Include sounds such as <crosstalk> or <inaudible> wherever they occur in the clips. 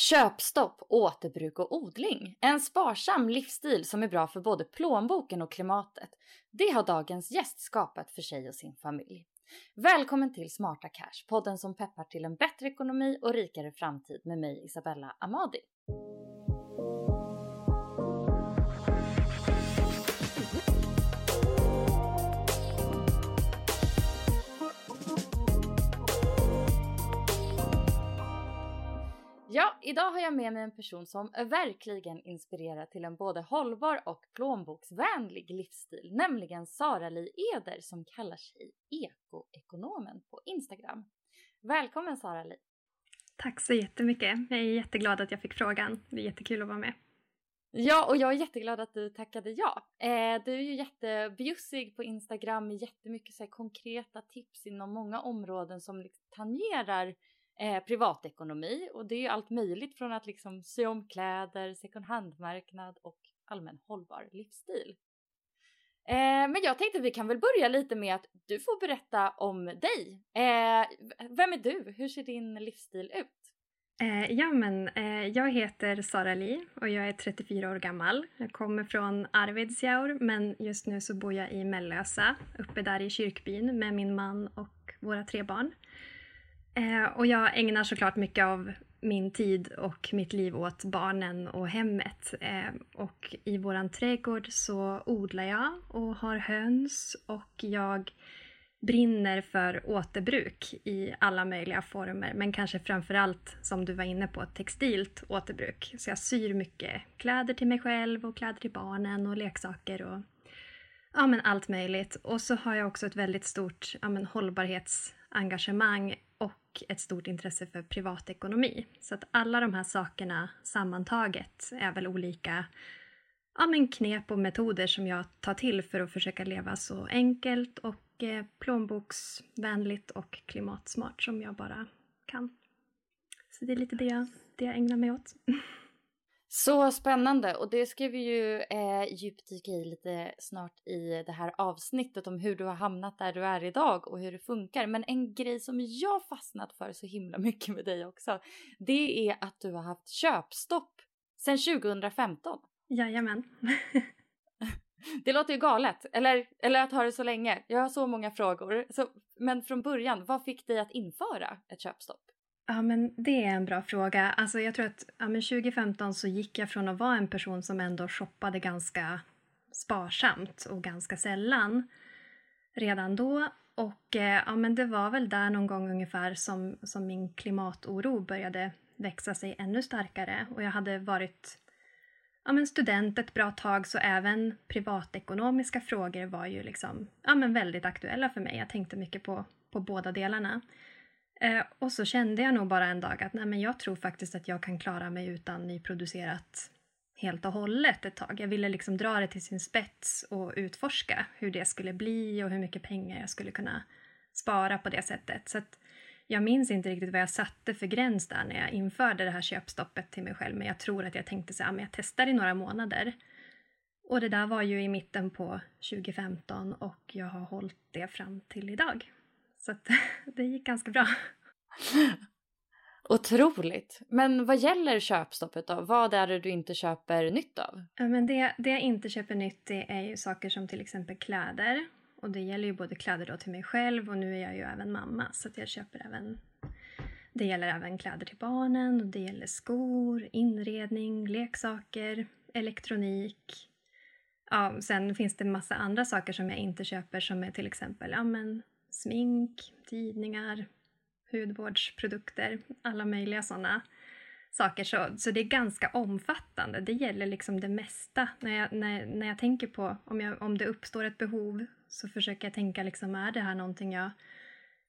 Köpstopp, återbruk och odling. En sparsam livsstil som är bra för både plånboken och klimatet. Det har dagens gäst skapat för sig och sin familj. Välkommen till Smarta Cash, podden som peppar till en bättre ekonomi och rikare framtid med mig Isabella Amadi. Ja, idag har jag med mig en person som verkligen inspirerar till en både hållbar och plånboksvänlig livsstil, nämligen Sara-Li Eder som kallar sig ekoekonomen på Instagram. Välkommen Sara-Li! Tack så jättemycket. Jag är jätteglad att jag fick frågan. Det är jättekul att vara med. Ja, och jag är jätteglad att du tackade ja. Eh, du är ju jättebjussig på Instagram med jättemycket så konkreta tips inom många områden som liksom tangerar eh, privatekonomi och det är ju allt möjligt från att liksom sy om kläder, second hand-marknad och allmän hållbar livsstil. Eh, men jag tänkte att vi kan väl börja lite med att du får berätta om dig. Eh, vem är du? Hur ser din livsstil ut? Eh, ja, men eh, jag heter Sara Li och jag är 34 år gammal. Jag kommer från Arvidsjaur men just nu så bor jag i Mellösa, uppe där i kyrkbyn med min man och våra tre barn. Eh, och jag ägnar såklart mycket av min tid och mitt liv åt barnen och hemmet. Eh, och i våran trädgård så odlar jag och har höns och jag brinner för återbruk i alla möjliga former, men kanske framförallt som du var inne på, textilt återbruk. Så jag syr mycket kläder till mig själv och kläder till barnen och leksaker och ja, men allt möjligt. Och så har jag också ett väldigt stort ja, men hållbarhetsengagemang och ett stort intresse för privatekonomi. Så att alla de här sakerna sammantaget är väl olika ja, men knep och metoder som jag tar till för att försöka leva så enkelt och eh, plånboksvänligt och klimatsmart som jag bara kan. Så det är lite det jag, det jag ägnar mig åt. <laughs> Så spännande och det ska vi ju eh, djupdyka i lite snart i det här avsnittet om hur du har hamnat där du är idag och hur det funkar. Men en grej som jag fastnat för så himla mycket med dig också, det är att du har haft köpstopp sedan 2015. Jajamän. <laughs> det låter ju galet, eller, eller att ha det så länge. Jag har så många frågor. Så, men från början, vad fick dig att införa ett köpstopp? Ja, men det är en bra fråga. Alltså, jag tror att ja, men 2015 så gick jag från att vara en person som ändå shoppade ganska sparsamt och ganska sällan redan då. Och eh, ja, men det var väl där någon gång ungefär som, som min klimatoro började växa sig ännu starkare. Och jag hade varit ja, men student ett bra tag så även privatekonomiska frågor var ju liksom, ja, men väldigt aktuella för mig. Jag tänkte mycket på, på båda delarna. Eh, och så kände jag nog bara en dag att nej, men jag tror faktiskt att jag kan klara mig utan nyproducerat helt och hållet ett tag. Jag ville liksom dra det till sin spets och utforska hur det skulle bli och hur mycket pengar jag skulle kunna spara på det sättet. Så att jag minns inte riktigt vad jag satte för gräns där när jag införde det här köpstoppet till mig själv. Men jag tror att jag tänkte så här, men jag testar i några månader. Och det där var ju i mitten på 2015 och jag har hållit det fram till idag. Så att <laughs> det gick ganska bra. Otroligt! Men vad gäller köpstoppet då? Vad är det du inte köper nytt av? Ja, men det, det jag inte köper nytt det är ju saker som till exempel kläder. Och det gäller ju både kläder då till mig själv och nu är jag ju även mamma så att jag köper även det gäller även kläder till barnen och det gäller skor, inredning, leksaker, elektronik. Ja, sen finns det massa andra saker som jag inte köper som är till exempel ja, men, smink, tidningar, hudvårdsprodukter, alla möjliga sådana saker. Så, så det är ganska omfattande. Det gäller liksom det mesta. När jag, när, när jag tänker på om, jag, om det uppstår ett behov så försöker jag tänka liksom, är det här någonting jag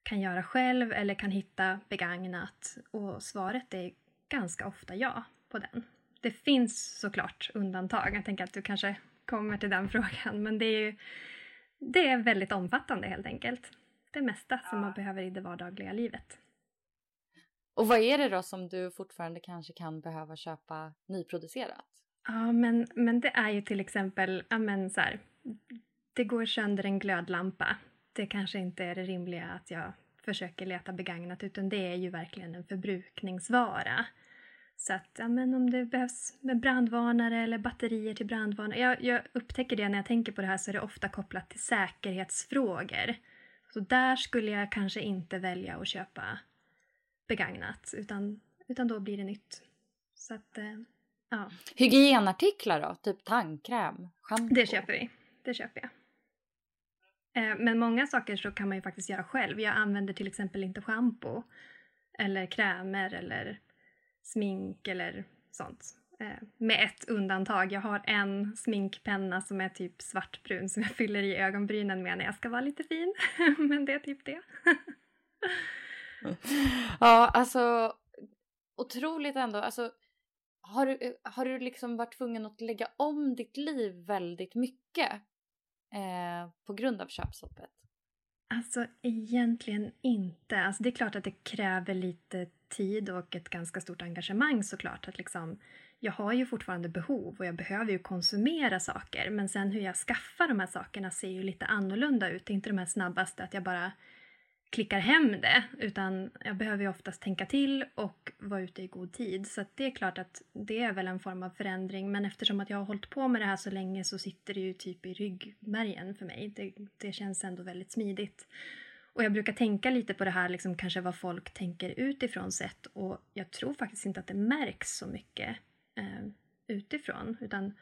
kan göra själv eller kan hitta begagnat? Och svaret är ganska ofta ja på den. Det finns såklart undantag. Jag tänker att du kanske kommer till den <laughs> frågan. Men det är ju det är väldigt omfattande helt enkelt. Det mesta som man behöver i det vardagliga livet. Och vad är det då som du fortfarande kanske kan behöva köpa nyproducerat? Ja, men, men det är ju till exempel, ja men så här, det går sönder en glödlampa. Det kanske inte är det rimliga att jag försöker leta begagnat utan det är ju verkligen en förbrukningsvara. Så att, ja, men om det behövs med brandvarnare eller batterier till brandvarnare. Jag, jag upptäcker det när jag tänker på det här så är det ofta kopplat till säkerhetsfrågor. Så där skulle jag kanske inte välja att köpa begagnat utan, utan då blir det nytt. Så att, eh, ja. Hygienartiklar då? Typ tandkräm, shampoo? Det köper vi. Det köper jag. Eh, men många saker så kan man ju faktiskt göra själv. Jag använder till exempel inte schampo eller krämer eller smink eller sånt. Eh, med ett undantag. Jag har en sminkpenna som är typ svartbrun som jag <laughs> fyller i ögonbrynen med när jag ska vara lite fin. <laughs> Men det är typ det. <laughs> ja, alltså otroligt ändå. Alltså, har, du, har du liksom varit tvungen att lägga om ditt liv väldigt mycket eh, på grund av köpstoppet? Alltså egentligen inte. Alltså, det är klart att det kräver lite tid och ett ganska stort engagemang såklart. Att liksom, jag har ju fortfarande behov och jag behöver ju konsumera saker men sen hur jag skaffar de här sakerna ser ju lite annorlunda ut. Det är inte de här snabbaste att jag bara klickar hem det utan jag behöver ju oftast tänka till och vara ute i god tid. Så det är klart att det är väl en form av förändring men eftersom att jag har hållit på med det här så länge så sitter det ju typ i ryggmärgen för mig. Det, det känns ändå väldigt smidigt. Och jag brukar tänka lite på det här, liksom kanske vad folk tänker utifrån sett och jag tror faktiskt inte att det märks så mycket eh, utifrån. Utan,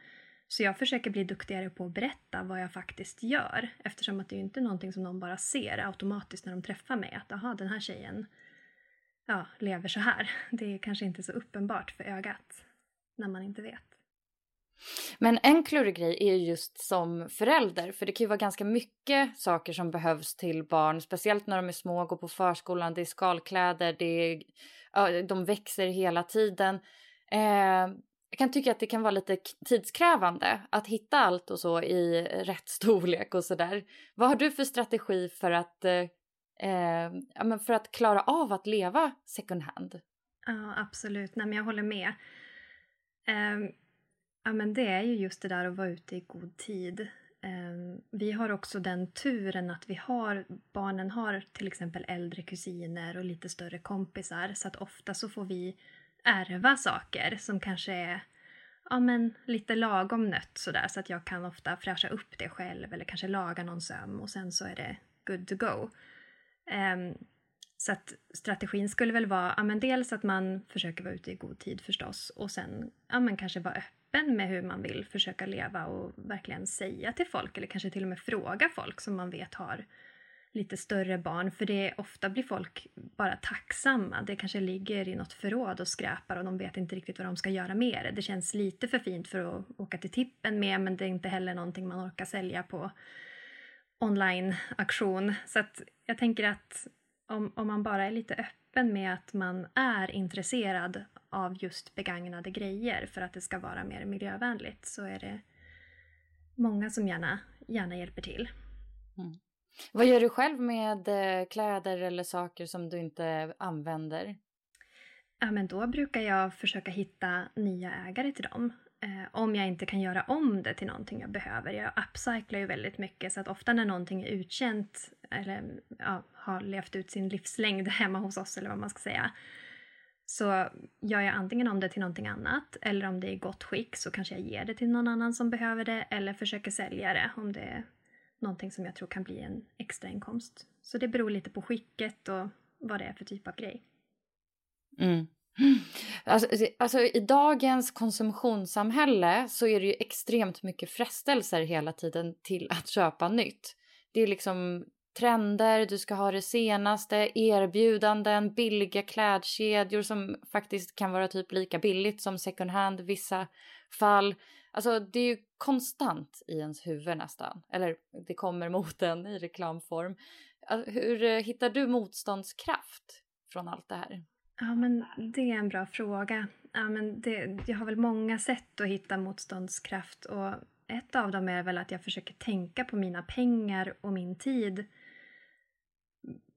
så jag försöker bli duktigare på att berätta vad jag faktiskt gör eftersom att det är ju inte någonting som någon bara ser automatiskt när de träffar mig. Att aha, den här tjejen ja, lever så här. <laughs> Det är kanske inte så uppenbart för ögat när man inte vet. Men en klurig grej är just som förälder, för det kan ju vara ganska mycket saker som behövs till barn, speciellt när de är små, går på förskolan, det är skalkläder, det är, ja, de växer hela tiden. Eh, jag kan tycka att det kan vara lite tidskrävande att hitta allt och så i rätt <laughs> storlek och sådär. Vad har du för strategi för att, eh, eh, ja, men för att klara av att leva second hand? Ja, absolut. Nej, men jag håller med. Um Ja, men det är ju just det där att vara ute i god tid. Ehm, vi har också den turen att vi har, barnen har till exempel äldre kusiner och lite större kompisar så att ofta så får vi ärva saker som kanske är ja, men lite lagom nött sådär så att jag kan ofta fräscha upp det själv eller kanske laga någon söm och sen så är det good to go. Um, så att strategin skulle väl vara ja, men dels att man försöker vara ute i god tid förstås och sen ja, men kanske vara öppen öppen med hur man vill försöka leva och verkligen säga till folk eller kanske till och med fråga folk som man vet har lite större barn för det ofta blir folk bara tacksamma. Det kanske ligger i något förråd och skräpar och de vet inte riktigt vad de ska göra med det. Det känns lite för fint för att åka till tippen med men det är inte heller någonting man orkar sälja på online-auktion. Så att jag tänker att om, om man bara är lite öppen med att man är intresserad av just begagnade grejer för att det ska vara mer miljövänligt så är det många som gärna, gärna hjälper till. Mm. Vad gör du själv med eh, kläder eller saker som du inte använder? Ja, men då brukar jag försöka hitta nya ägare till dem. Eh, om jag inte kan göra om det till någonting jag behöver. Jag upcyclar ju väldigt mycket så att ofta när någonting är utkänt eller ja, har levt ut sin livslängd <laughs> hemma hos oss eller vad man ska säga. Så gör jag antingen om det till någonting annat eller om det är i gott skick så kanske jag ger det till någon annan som behöver det eller försöker sälja det om det är någonting som jag tror kan bli en extra inkomst. Så det beror lite på skicket och vad det är för typ av grej. Mm. Alltså, alltså, i dagens konsumtionssamhälle så är det ju extremt mycket frestelser hela tiden till att köpa nytt. Det är liksom trender, du ska ha det senaste, erbjudanden, billiga klädkedjor som faktiskt kan vara typ lika billigt som second hand i vissa fall. Alltså det är ju konstant i ens huvud nästan. Eller det kommer mot en i reklamform. Hur eh, hittar du motståndskraft från allt det här? Ja, men det är en bra fråga. Ja, men det, jag har väl många sätt att hitta motståndskraft och ett av dem är väl att jag försöker tänka på mina pengar och min tid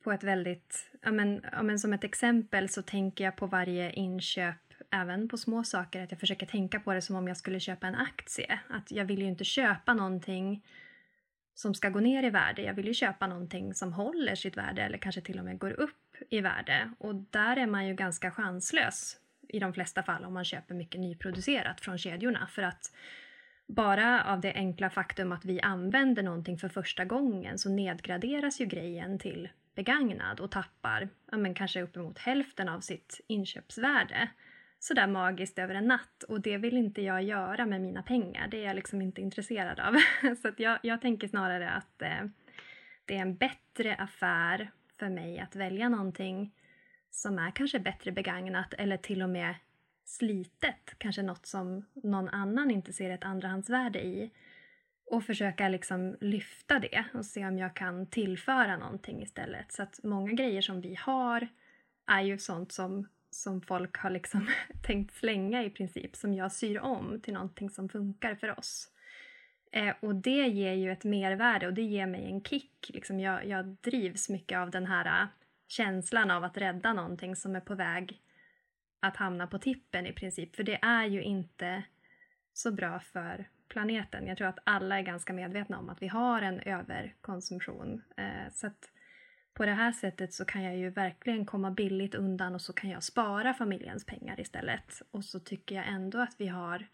på ett väldigt... Ja, men, ja, men som ett exempel så tänker jag på varje inköp även på små saker, att jag försöker tänka på det som om jag skulle köpa en aktie. Att jag vill ju inte köpa någonting som ska gå ner i värde. Jag vill ju köpa någonting som håller sitt värde eller kanske till och med går upp i värde. Och där är man ju ganska chanslös i de flesta fall om man köper mycket nyproducerat från kedjorna. För att bara av det enkla faktum att vi använder någonting för första gången så nedgraderas ju grejen till begagnad och tappar ja, men kanske uppemot hälften av sitt inköpsvärde sådär magiskt över en natt och det vill inte jag göra med mina pengar. Det är jag liksom inte intresserad av. <laughs> Så att jag, jag tänker snarare att eh, det är en bättre affär för mig att välja någonting som är kanske bättre begagnat eller till och med slitet, kanske något som någon annan inte ser ett andrahandsvärde i och försöka liksom lyfta det och se om jag kan tillföra någonting istället. Så att många grejer som vi har är ju sånt som som folk har liksom <laughs> tänkt slänga i princip, som jag syr om till någonting som funkar för oss. Eh, och det ger ju ett mervärde och det ger mig en kick. Liksom jag, jag drivs mycket av den här eh, känslan av att rädda någonting som är på väg att hamna på tippen i princip. För det är ju inte så bra för planeten. Jag tror att alla är ganska medvetna om att vi har en överkonsumtion. Eh, så att på det här sättet så kan jag ju verkligen komma billigt undan och så kan jag spara familjens pengar istället. Och så tycker jag ändå att vi har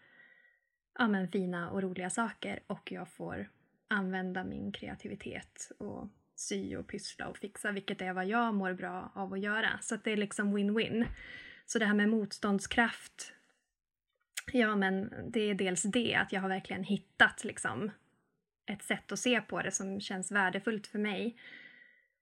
ja, men fina och roliga saker och jag får använda min kreativitet och sy och pyssla och fixa, vilket är vad jag mår bra av att göra. Så att det är liksom win-win. Så det här med motståndskraft, ja men det är dels det att jag har verkligen hittat liksom ett sätt att se på det som känns värdefullt för mig.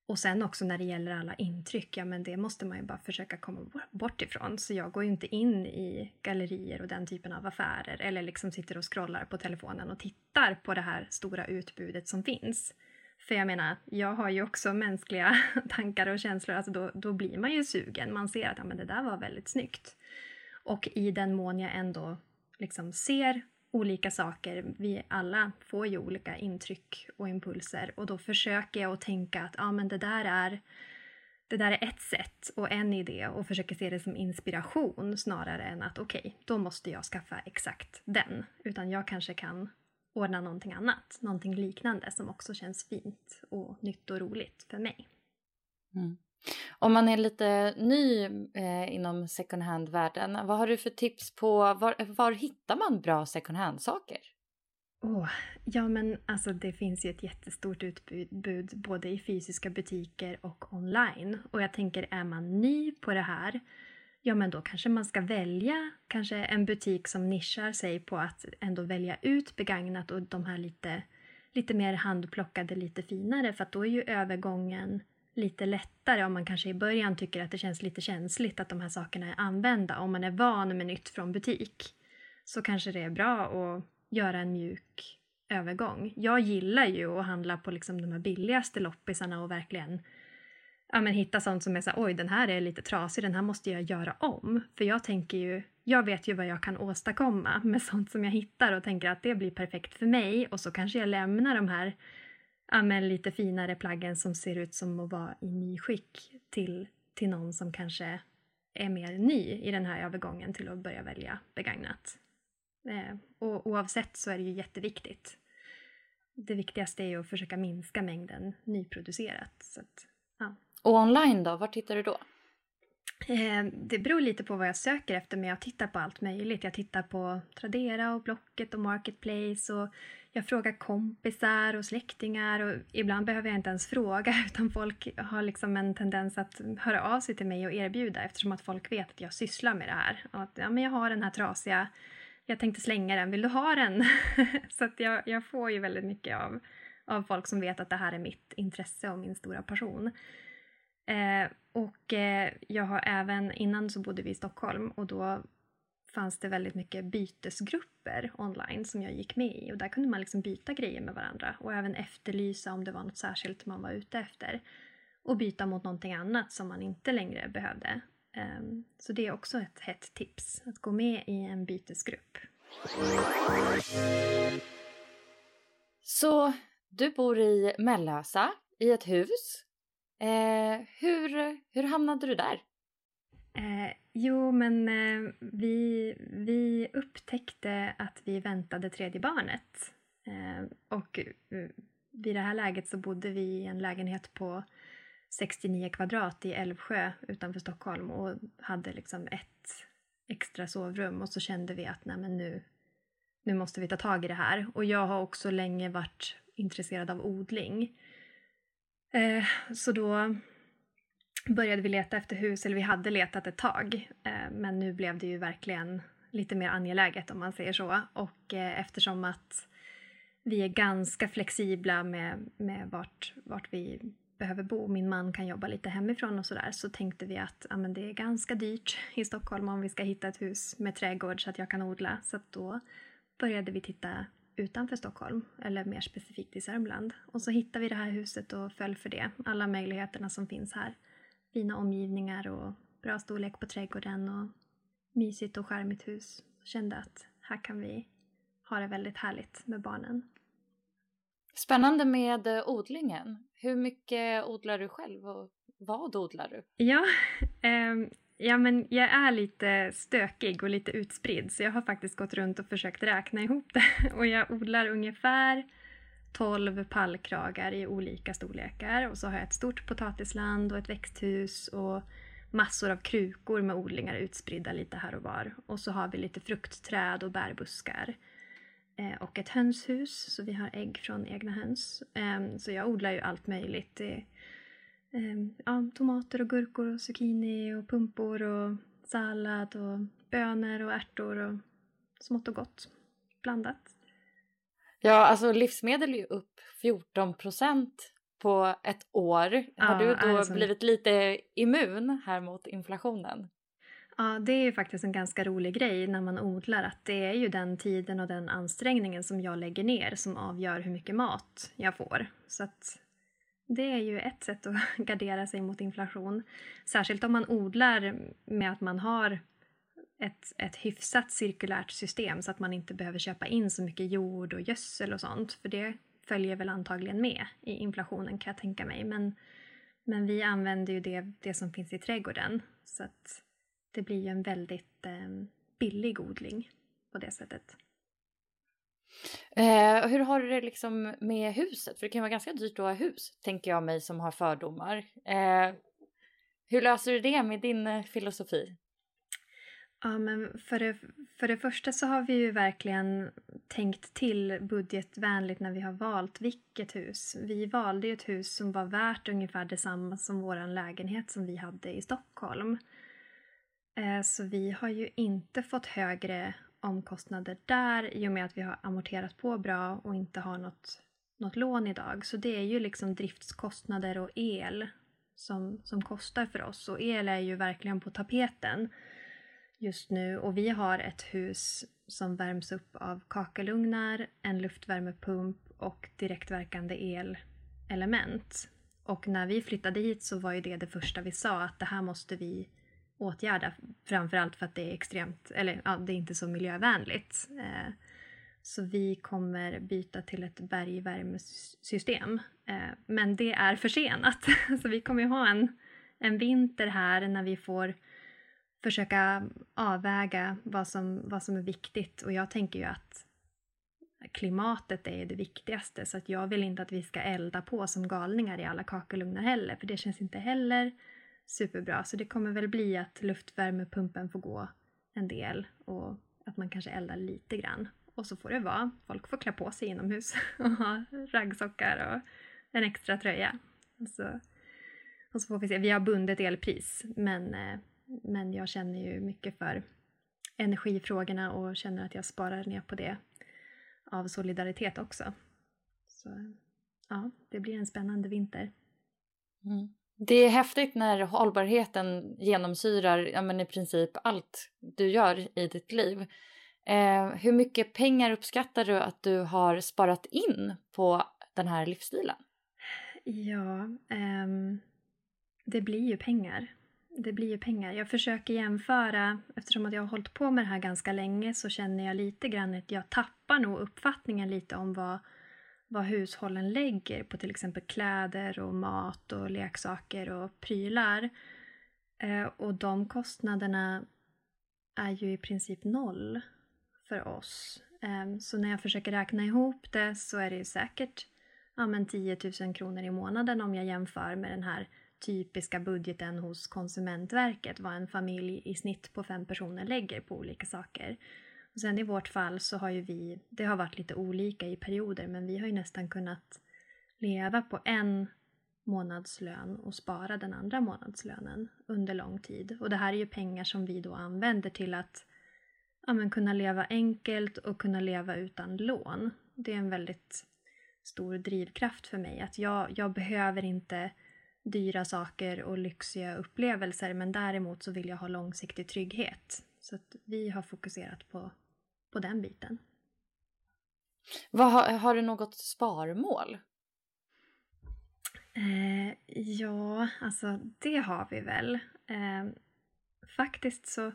Och sen också när det gäller alla intryck, ja men det måste man ju bara försöka komma bort ifrån. Så jag går ju inte in i gallerier och den typen av affärer eller liksom sitter och scrollar på telefonen och tittar på det här stora utbudet som finns. För jag menar, jag har ju också mänskliga <laughs> tankar och känslor, alltså då, då blir man ju sugen. Man ser att ja, men det där var väldigt snyggt. Och i den mån jag ändå liksom ser olika saker. Vi alla får ju olika intryck och impulser och då försöker jag att tänka att ah, men det där är det där är ett sätt och en idé och försöker se det som inspiration snarare än att okej, okay, då måste jag skaffa exakt den. Utan jag kanske kan ordna någonting annat, någonting liknande som också känns fint och nytt och roligt för mig. Mm. Om man är lite ny eh, inom second hand-världen, vad har du för tips på var, var hittar man bra second hand-saker? Oh, ja men alltså det finns ju ett jättestort utbud både i fysiska butiker och online. Och jag tänker är man ny på det här, ja men då kanske man ska välja kanske en butik som nischar sig på att ändå välja ut begagnat och de här lite, lite mer handplockade, lite finare för att då är ju övergången lite lättare om man kanske i början tycker att det känns lite känsligt att de här sakerna är använda. Om man är van med nytt från butik så kanske det är bra att göra en mjuk övergång. Jag gillar ju att handla på liksom de här billigaste loppisarna och verkligen ja, men hitta sånt som är så oj den här är lite trasig, den här måste jag göra om. För jag tänker ju, jag vet ju vad jag kan åstadkomma med sånt som jag hittar och tänker att det blir perfekt för mig och så kanske jag lämnar de här ja, men lite finare plaggen som ser ut som att vara i nyskick till, till någon som kanske är mer ny i den här övergången till att börja välja begagnat. Eh, och oavsett så är det ju jätteviktigt. Det viktigaste är ju att försöka minska mängden nyproducerat. Så att, ja. Och online då, var tittar du då? Eh, det beror lite på vad jag söker efter men jag tittar på allt möjligt. Jag tittar på Tradera och Blocket och Marketplace och jag frågar kompisar och släktingar och ibland behöver jag inte ens fråga <laughs> utan folk har liksom en tendens att höra av sig till mig och erbjuda eftersom att folk vet att jag sysslar med det här. Och att ja, men jag har den här trasiga, jag tänkte slänga den, vill du ha den? <laughs> Så att jag, jag får ju väldigt mycket av, av folk som vet att det här är mitt intresse och min stora passion. Eh, och eh, jag har även, innan så bodde vi i Stockholm och då fanns det väldigt mycket bytesgrupper online som jag gick med i och där kunde man liksom byta grejer med varandra och även efterlysa om det var något särskilt man var ute efter och byta mot någonting annat som man inte längre behövde. Ehm, så det är också ett hett tips, att gå med i en bytesgrupp. Så du bor i Mellösa, i ett hus. Eh, hur, hur hamnade du där? Eh, jo, men eh, vi, vi upptäckte att vi väntade tredje barnet. Eh, och eh, vid det här läget så bodde vi i en lägenhet på 69 kvadrat i Älvsjö utanför Stockholm och hade liksom ett extra sovrum och så kände vi att nej men nu, nu måste vi ta tag i det här. Och jag har också länge varit intresserad av odling. Eh, så då började vi leta efter hus, eller vi hade letat ett tag. Eh, men nu blev det ju verkligen lite mer angeläget om man säger så. Och eh, eftersom att vi är ganska flexibla med, med vart, vart vi behöver bo. Min man kan jobba lite hemifrån och sådär. Så tänkte vi att ja, men det är ganska dyrt i Stockholm om vi ska hitta ett hus med trädgård så att jag kan odla. Så då började vi titta utanför Stockholm, eller mer specifikt i Sörmland. Och så hittade vi det här huset och föll för det. Alla möjligheterna som finns här fina omgivningar och bra storlek på trädgården och mysigt och skärmigt hus. Kände att här kan vi ha det väldigt härligt med barnen. Spännande med eh, odlingen. Hur mycket odlar du själv och vad odlar du? Ja, <laughs> eh, ja men jag är lite stökig och lite utspridd så jag har faktiskt gått runt och försökt räkna ihop det. <laughs> Och jag odlar ungefär 12 pallkragar i olika storlekar och så har jag ett stort potatisland och ett växthus och massor av krukor med odlingar utspridda lite här och var. Och så har vi lite fruktträd och bärbuskar. Eh, och ett hönshus, så vi har ägg från egna höns. Eh, så jag odlar ju allt möjligt. Eh, ja, tomater och gurkor och zucchini och pumpor och sallad och bönor och ärtor och smått och gott blandat. Ja, alltså livsmedel är ju upp 14 procent på ett år. Har ja, du då alltså... blivit lite immun här mot inflationen? Ja, det är ju faktiskt en ganska rolig grej när man odlar att det är ju den tiden och den ansträngningen som jag lägger ner som avgör hur mycket mat jag får. Så att det är ju ett sätt att <laughs> gardera sig mot inflation. Särskilt om man odlar med att man har ett, ett hyfsat cirkulärt system så att man inte behöver köpa in så mycket jord och gödsel och sånt. För det följer väl antagligen med i inflationen kan jag tänka mig. Men, men vi använder ju det, det som finns i trädgården. Så att det blir ju en väldigt eh, billig odling på det sättet. Eh, hur har du det liksom med huset? För det kan vara ganska dyrt att ha hus, tänker jag mig som har fördomar. Eh, hur löser du det med din eh, filosofi? Ja, men för det, för det första så har vi ju verkligen tänkt till budgetvänligt när vi har valt vilket hus. Vi valde ju ett hus som var värt ungefär detsamma som vår lägenhet som vi hade i Stockholm. Eh, så vi har ju inte fått högre omkostnader där i och med att vi har amorterat på bra och inte har något, något lån idag. Så det är ju liksom driftskostnader och el som, som kostar för oss. Och el är ju verkligen på tapeten just nu och vi har ett hus som värms upp av kakelugnar, en luftvärmepump och direktverkande elelement. Och när vi flyttade hit så var ju det det första vi sa att det här måste vi åtgärda. Framförallt för att det är extremt, eller ja, det är inte så miljövänligt. Eh, så vi kommer byta till ett bergvärmesystem. Eh, men det är försenat. <laughs> Så vi kommer ju ha en, en vinter här när vi får försöka avväga vad som, vad som är viktigt. Och jag tänker ju att klimatet är det viktigaste så att jag vill inte att vi ska elda på som galningar i alla kakelugnar heller för det känns inte heller superbra. Så det kommer väl bli att luftvärmepumpen får gå en del och att man kanske eldar lite grann. Och så får det vara. Folk får klä på sig inomhus <laughs> och ha raggsockar och en extra tröja. Och så, och så får vi se. Vi har bundet elpris men, eh, men jag känner ju mycket för energifrågorna och känner att jag sparar ner på det av solidaritet också. Så ja, det blir en spännande vinter. Mm. Det är häftigt när hållbarheten genomsyrar ja, men i princip allt du gör i ditt liv. Eh, hur mycket pengar uppskattar du att du har sparat in på den här livsstilen? Ja, ehm, det blir ju pengar. Det blir ju pengar. Jag försöker jämföra, eftersom att jag har hållit på med det här ganska länge så känner jag lite grann att jag tappar nog uppfattningen lite om vad vad hushållen lägger på till exempel kläder och mat och leksaker och prylar. Eh, och de kostnaderna är ju i princip noll för oss. Eh, så när jag försöker räkna ihop det så är det ju säkert ja, men 10 000 kronor i månaden om jag jämför med den här typiska budgeten hos Konsumentverket, vad en familj i snitt på fem personer lägger på olika saker. Och sen i vårt fall så har ju vi, det har varit lite olika i perioder, men vi har ju nästan kunnat leva på en månadslön och spara den andra månadslönen under lång tid. Och det här är ju pengar som vi då använder till att ja, men kunna leva enkelt och kunna leva utan lån. Det är en väldigt stor drivkraft för mig. Att jag, jag behöver inte dyra saker och lyxiga upplevelser men däremot så vill jag ha långsiktig trygghet. Så vi har fokuserat på på den biten. Vad, har, har du något sparmål? Eh, ja, alltså det har vi väl. Eh, faktiskt så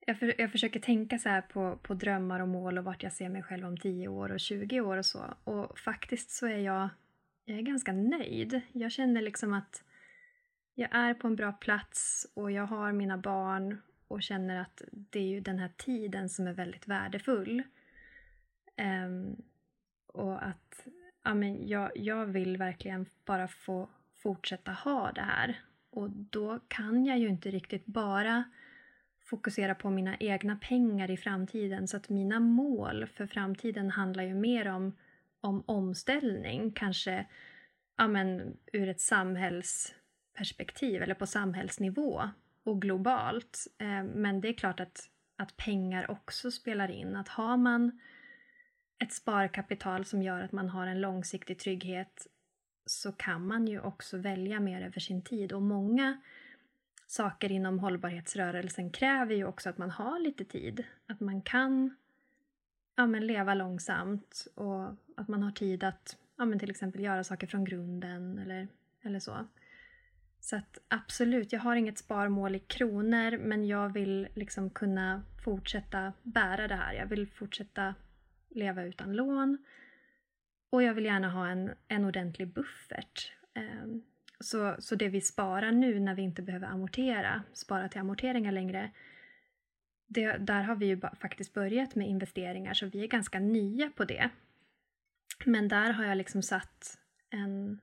jag, för, jag försöker tänka så här på, på drömmar och mål och vart jag ser mig själv om 10 år och 20 år och så. Och faktiskt så är jag, jag är ganska nöjd. Jag känner liksom att jag är på en bra plats och jag har mina barn och känner att det är ju den här tiden som är väldigt värdefull. Um, och att ja, men jag, jag vill verkligen bara få fortsätta ha det här. Och då kan jag ju inte riktigt bara fokusera på mina egna pengar i framtiden. Så att mina mål för framtiden handlar ju mer om, om omställning. Kanske ja, men, ur ett samhällsperspektiv eller på samhällsnivå och globalt. Eh, men det är klart att, att pengar också spelar in. Att har man ett sparkapital som gör att man har en långsiktig trygghet så kan man ju också välja mer över sin tid. Och många saker inom hållbarhetsrörelsen kräver ju också att man har lite tid. Att man kan ja, men leva långsamt och att man har tid att ja, men till exempel göra saker från grunden eller, eller så. Så att absolut, jag har inget sparmål i kronor men jag vill liksom kunna fortsätta bära det här. Jag vill fortsätta leva utan lån och jag vill gärna ha en, en ordentlig buffert. Ehm, så, så det vi sparar nu när vi inte behöver amortera, spara till amorteringar längre, det, där har vi ju faktiskt börjat med investeringar så vi är ganska nya på det. Men där har jag liksom satt en,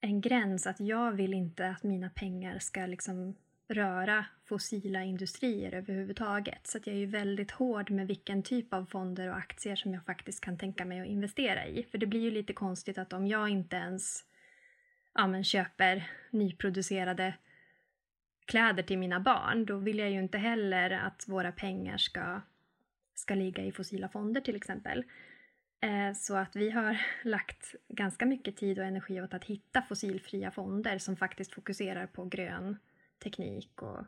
en gräns att jag vill inte att mina pengar ska liksom röra fossila industrier överhuvudtaget. Så att jag är ju väldigt hård med vilken typ av fonder och aktier som jag faktiskt kan tänka mig att investera i. För det blir ju lite konstigt att om jag inte ens ja, men köper nyproducerade kläder till mina barn, då vill jag ju inte heller att våra pengar ska, ska ligga i fossila fonder till exempel. Eh, så att vi har <laughs> lagt ganska mycket tid och energi åt att hitta fossilfria fonder som faktiskt fokuserar på grön teknik och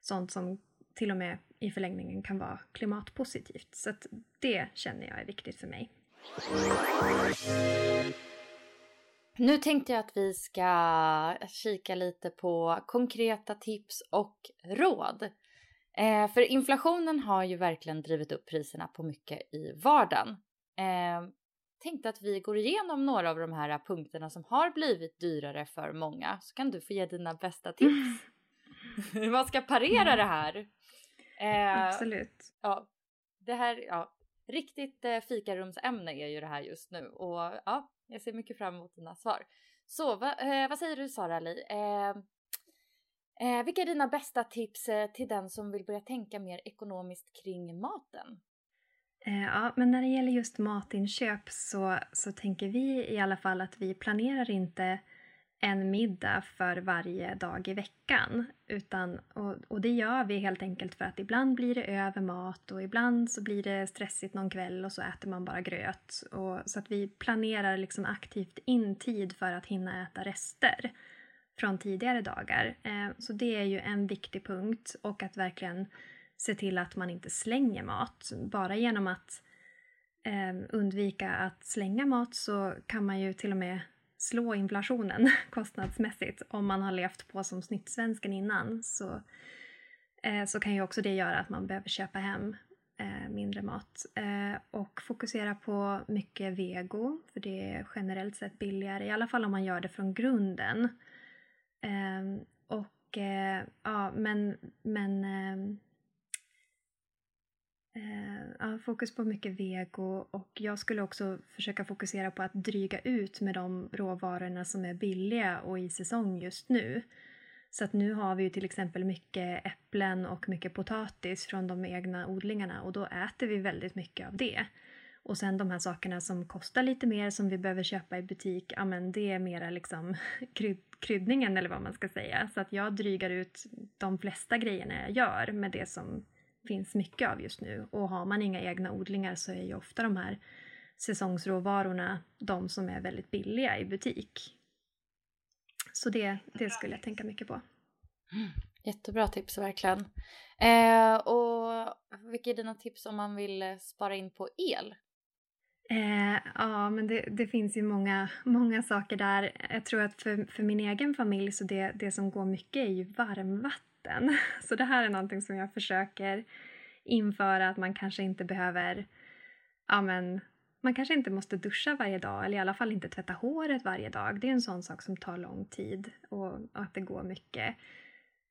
sånt som till och med i förlängningen kan vara klimatpositivt. Så att det känner jag är viktigt för mig. Nu tänkte jag att vi ska kika lite på konkreta tips och råd Eh, för inflationen har ju verkligen drivit upp priserna på mycket i vardagen. Eh, tänkte att vi går igenom några av de här punkterna som har blivit dyrare för många så kan du få ge dina bästa tips. <laughs> Hur man ska parera mm. det här. Eh, Absolut. Ja, det här, ja, riktigt eh, fikarumsämne är ju det här just nu och ja, jag ser mycket fram emot dina svar. Så va, eh, vad säger du Sara Li? Eh, eh, vilka är dina bästa tips eh, till den som vill börja tänka mer ekonomiskt kring maten? Eh, ja, men när det gäller just matinköp så, så tänker vi i alla fall att vi planerar inte en middag för varje dag i veckan. Utan, och, och, det gör vi helt enkelt för att ibland blir det över mat och ibland så blir det stressigt någon kväll och så äter man bara gröt. Och, så att vi planerar liksom aktivt in tid för att hinna äta rester från tidigare dagar. Eh, så det är ju en viktig punkt och att verkligen se till att man inte slänger mat. Bara genom att eh, undvika att slänga mat så kan man ju till och med slå inflationen <laughs> kostnadsmässigt. Om man har levt på som snittsvensken innan så, eh, så kan ju också det göra att man behöver köpa hem eh, mindre mat. Eh, och fokusera på mycket vego, för det är generellt sett billigare, i alla fall om man gör det från grunden. Ehm, och eh, ja, men, men ehm, Eh, fokus på mycket vego och jag skulle också försöka fokusera på att dryga ut med de råvarorna som är billiga och i säsong just nu. Så att nu har vi ju till exempel mycket äpplen och mycket potatis från de egna odlingarna och då äter vi väldigt mycket av det. Och sen de här sakerna som kostar lite mer som vi behöver köpa i butik, ja men det är mera liksom <laughs> kryd kryddningen eller vad man ska säga. Så att jag drygar ut de flesta grejerna jag gör med det som finns mycket av just nu. Och har man inga egna odlingar så är ju ofta de här säsongsråvarorna de som är väldigt billiga i butik. Så det, det skulle jag tänka mycket på. Mm. Jättebra tips verkligen. Eh, och vilka är dina tips om man vill spara in på el? Eh, ja, men det, det, finns ju många, många saker där. Jag tror att för, för min egen familj så det, det som går mycket är ju varmvatten vatten. <laughs> Så det här är någonting som jag försöker införa att man kanske inte behöver, ja men man kanske inte måste duscha varje dag eller i alla fall inte tvätta håret varje dag. Det är en sån sak som tar lång tid och, och att det går mycket.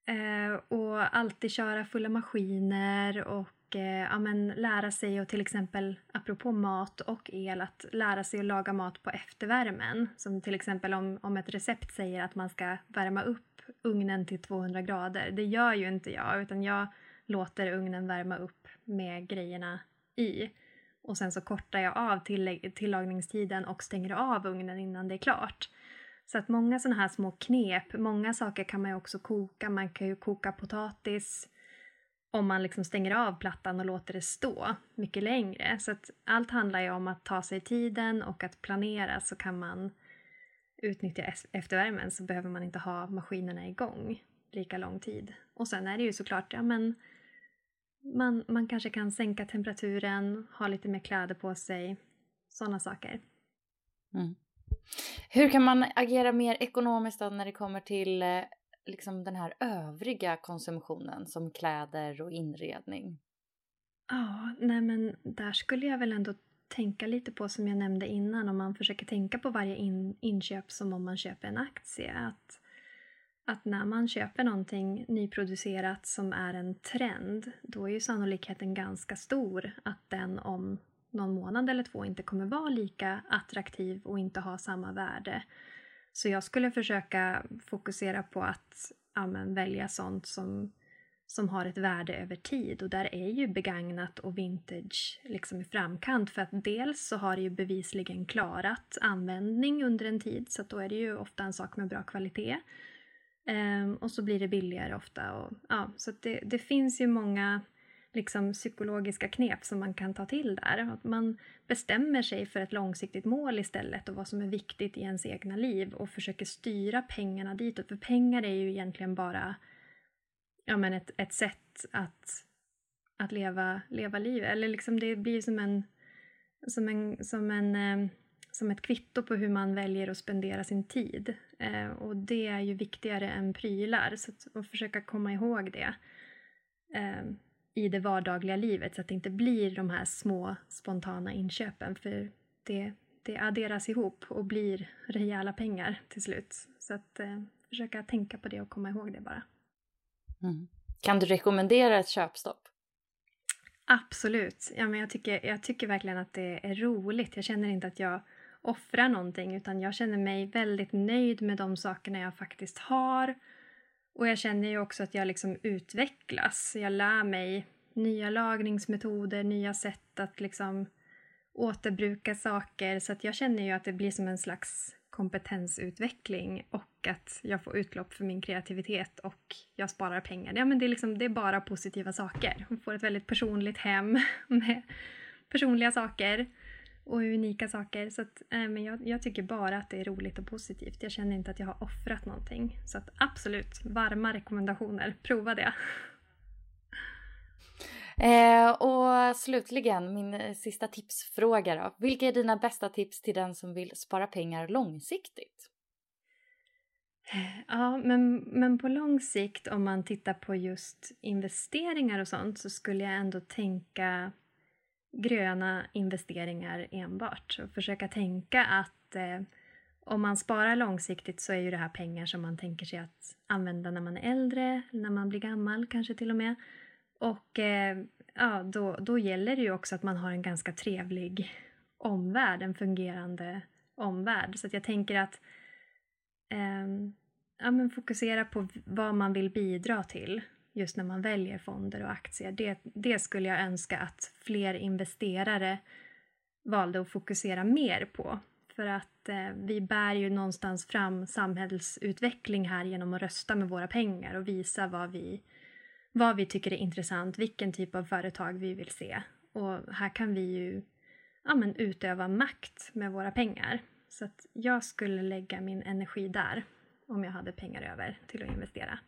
Eh, och alltid köra fulla maskiner och eh, ja, men lära sig och till exempel apropå mat och el att lära sig att laga mat på eftervärmen. Som till exempel om, om ett recept säger att man ska värma upp ugnen till 200 grader. Det gör ju inte jag utan jag låter ugnen värma upp med grejerna i. Och sen så kortar jag av tillagningstiden och stänger av ugnen innan det är klart. Så att många sådana här små knep, många saker kan man ju också koka. Man kan ju koka potatis om man liksom stänger av plattan och låter det stå mycket längre. Så att allt handlar ju om att ta sig tiden och att planera så kan man utnyttja eftervärmen så behöver man inte ha maskinerna igång lika lång tid. Och sen är det ju såklart, ja men man, man kanske kan sänka temperaturen, ha lite mer kläder på sig, sådana saker. Mm. Hur kan man agera mer ekonomiskt då när det kommer till eh, liksom den här övriga konsumtionen som kläder och inredning? Ja, nej men där skulle jag väl ändå tänka lite på som jag nämnde innan om man försöker tänka på varje in, inköp som om man köper en aktie. Att, att när man köper någonting nyproducerat som är en trend då är ju sannolikheten ganska stor att den om någon månad eller två inte kommer vara lika attraktiv och inte ha samma värde. Så jag skulle försöka fokusera på att ja, välja sånt som som har ett värde över tid och där är ju begagnat och vintage liksom i framkant för att dels så har det ju bevisligen klarat användning under en tid så att då är det ju ofta en sak med bra kvalitet. Um, och så blir det billigare ofta. Och, ja, så det, det finns ju många liksom, psykologiska knep som man kan ta till där. Att man bestämmer sig för ett långsiktigt mål istället och vad som är viktigt i ens egna liv och försöker styra pengarna ditåt. För pengar är ju egentligen bara ja, men ett, ett sätt att, att leva, leva livet. Eller liksom det blir som en, som en, som en eh, som ett kvitto på hur man väljer att spendera sin tid. Eh, och det är ju viktigare än prylar, så att, att försöka komma ihåg det. eh, i det vardagliga livet så att det inte blir de här små spontana inköpen för det, det adderas ihop och blir rejäla pengar till slut. Så att eh, försöka tänka på det och komma ihåg det bara. Mm. Kan du rekommendera ett köpstopp? Absolut. Ja, men jag, tycker, jag tycker verkligen att det är roligt. Jag känner inte att jag offrar någonting utan jag känner mig väldigt nöjd med de sakerna jag faktiskt har. Och jag känner ju också att jag liksom utvecklas. Jag lär mig nya lagningsmetoder, nya sätt att liksom återbruka saker. Så att jag känner ju att det blir som en slags kompetensutveckling och att jag får utlopp för min kreativitet och jag sparar pengar. Ja, men det, är liksom, det är bara positiva saker. Hon får ett väldigt personligt hem <laughs> med personliga saker och unika saker. Så att, äh, men jag, jag, tycker bara att det är roligt och positivt. Jag känner inte att jag har offrat någonting. Så att absolut, varma rekommendationer. Prova det. <laughs> Eh, och slutligen, min eh, sista tipsfråga då. Vilka är dina bästa tips till den som vill spara pengar långsiktigt? Ja, men, men på lång sikt om man tittar på just investeringar och sånt så skulle jag ändå tänka gröna investeringar enbart och försöka tänka att eh, om man sparar långsiktigt så är ju det här pengar som man tänker sig att använda när man är äldre, när man blir gammal kanske till och med. Och eh, ja, då, då gäller det ju också att man har en ganska trevlig omvärld, en fungerande omvärld. Så att jag tänker att eh, ja, men fokusera på vad man vill bidra till just när man väljer fonder och aktier. Det, det skulle jag önska att fler investerare valde att fokusera mer på. För att eh, vi bär ju någonstans fram samhällsutveckling här genom att rösta med våra pengar och visa vad vi vad vi tycker är intressant, vilken typ av företag vi vill se. Och här kan vi ju ja, men utöva makt med våra pengar. Så att jag skulle lägga min energi där om jag hade pengar över till att investera.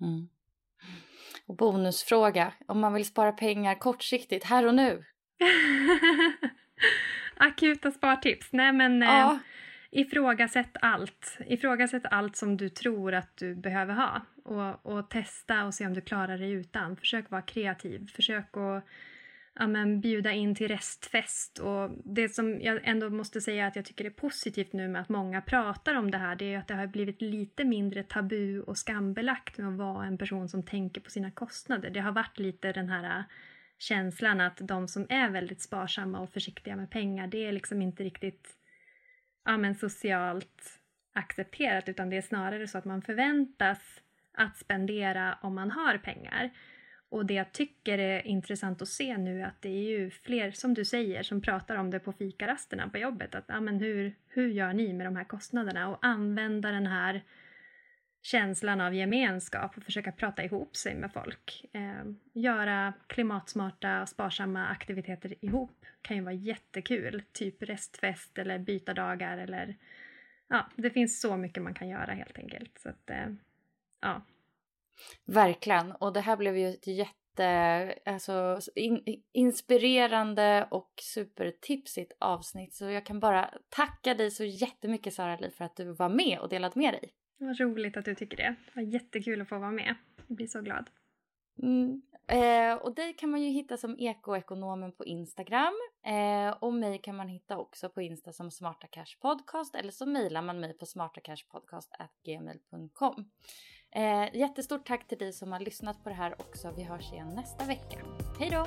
Mm. Och bonusfråga, om man vill spara pengar kortsiktigt, här och nu? <laughs> Akuta spartips? Nej men ja. eh, ifrågasätt allt. Ifrågasätt allt som du tror att du behöver ha och, och testa och se om du klarar dig utan. Försök vara kreativ. Försök att ja, men, bjuda in till restfest. Och det som jag ändå måste säga att jag tycker är positivt nu med att många pratar om det här det är att det har blivit lite mindre tabu och skambelagt med att vara en person som tänker på sina kostnader. Det har varit lite den här äh, känslan att de som är väldigt sparsamma och försiktiga med pengar det är liksom inte riktigt ja, men socialt accepterat utan det är snarare så att man förväntas att spendera om man har pengar. Och det jag tycker är intressant att se nu är att det är ju fler, som du säger, som pratar om det på fikarasterna på jobbet. Att, ja, men hur, hur gör ni med de här kostnaderna? Och använda den här känslan av gemenskap och försöka prata ihop sig med folk. Eh, göra klimatsmarta och sparsamma aktiviteter ihop kan ju vara jättekul. Typ restfest eller byta dagar eller ja, det finns så mycket man kan göra helt enkelt. Så att, eh, ja. Verkligen, och det här blev ju ett jätte alltså, in, inspirerande och supertipsigt avsnitt. Så jag kan bara tacka dig så jättemycket Sara-Li för att du var med och delade med dig. Vad roligt att du tycker det. Det var jättekul att få vara med. Jag blir så glad. Mm. Eh, och dig kan man ju hitta som ekoekonomen på Instagram. Eh, och mig kan man hitta också på Insta som Smarta Cash Podcast eller så mejlar man mig på smartacashpodcast.gmail.com. Eh, jättestort tack till dig som har lyssnat på det här också. Vi hörs igen nästa vecka. Hej då!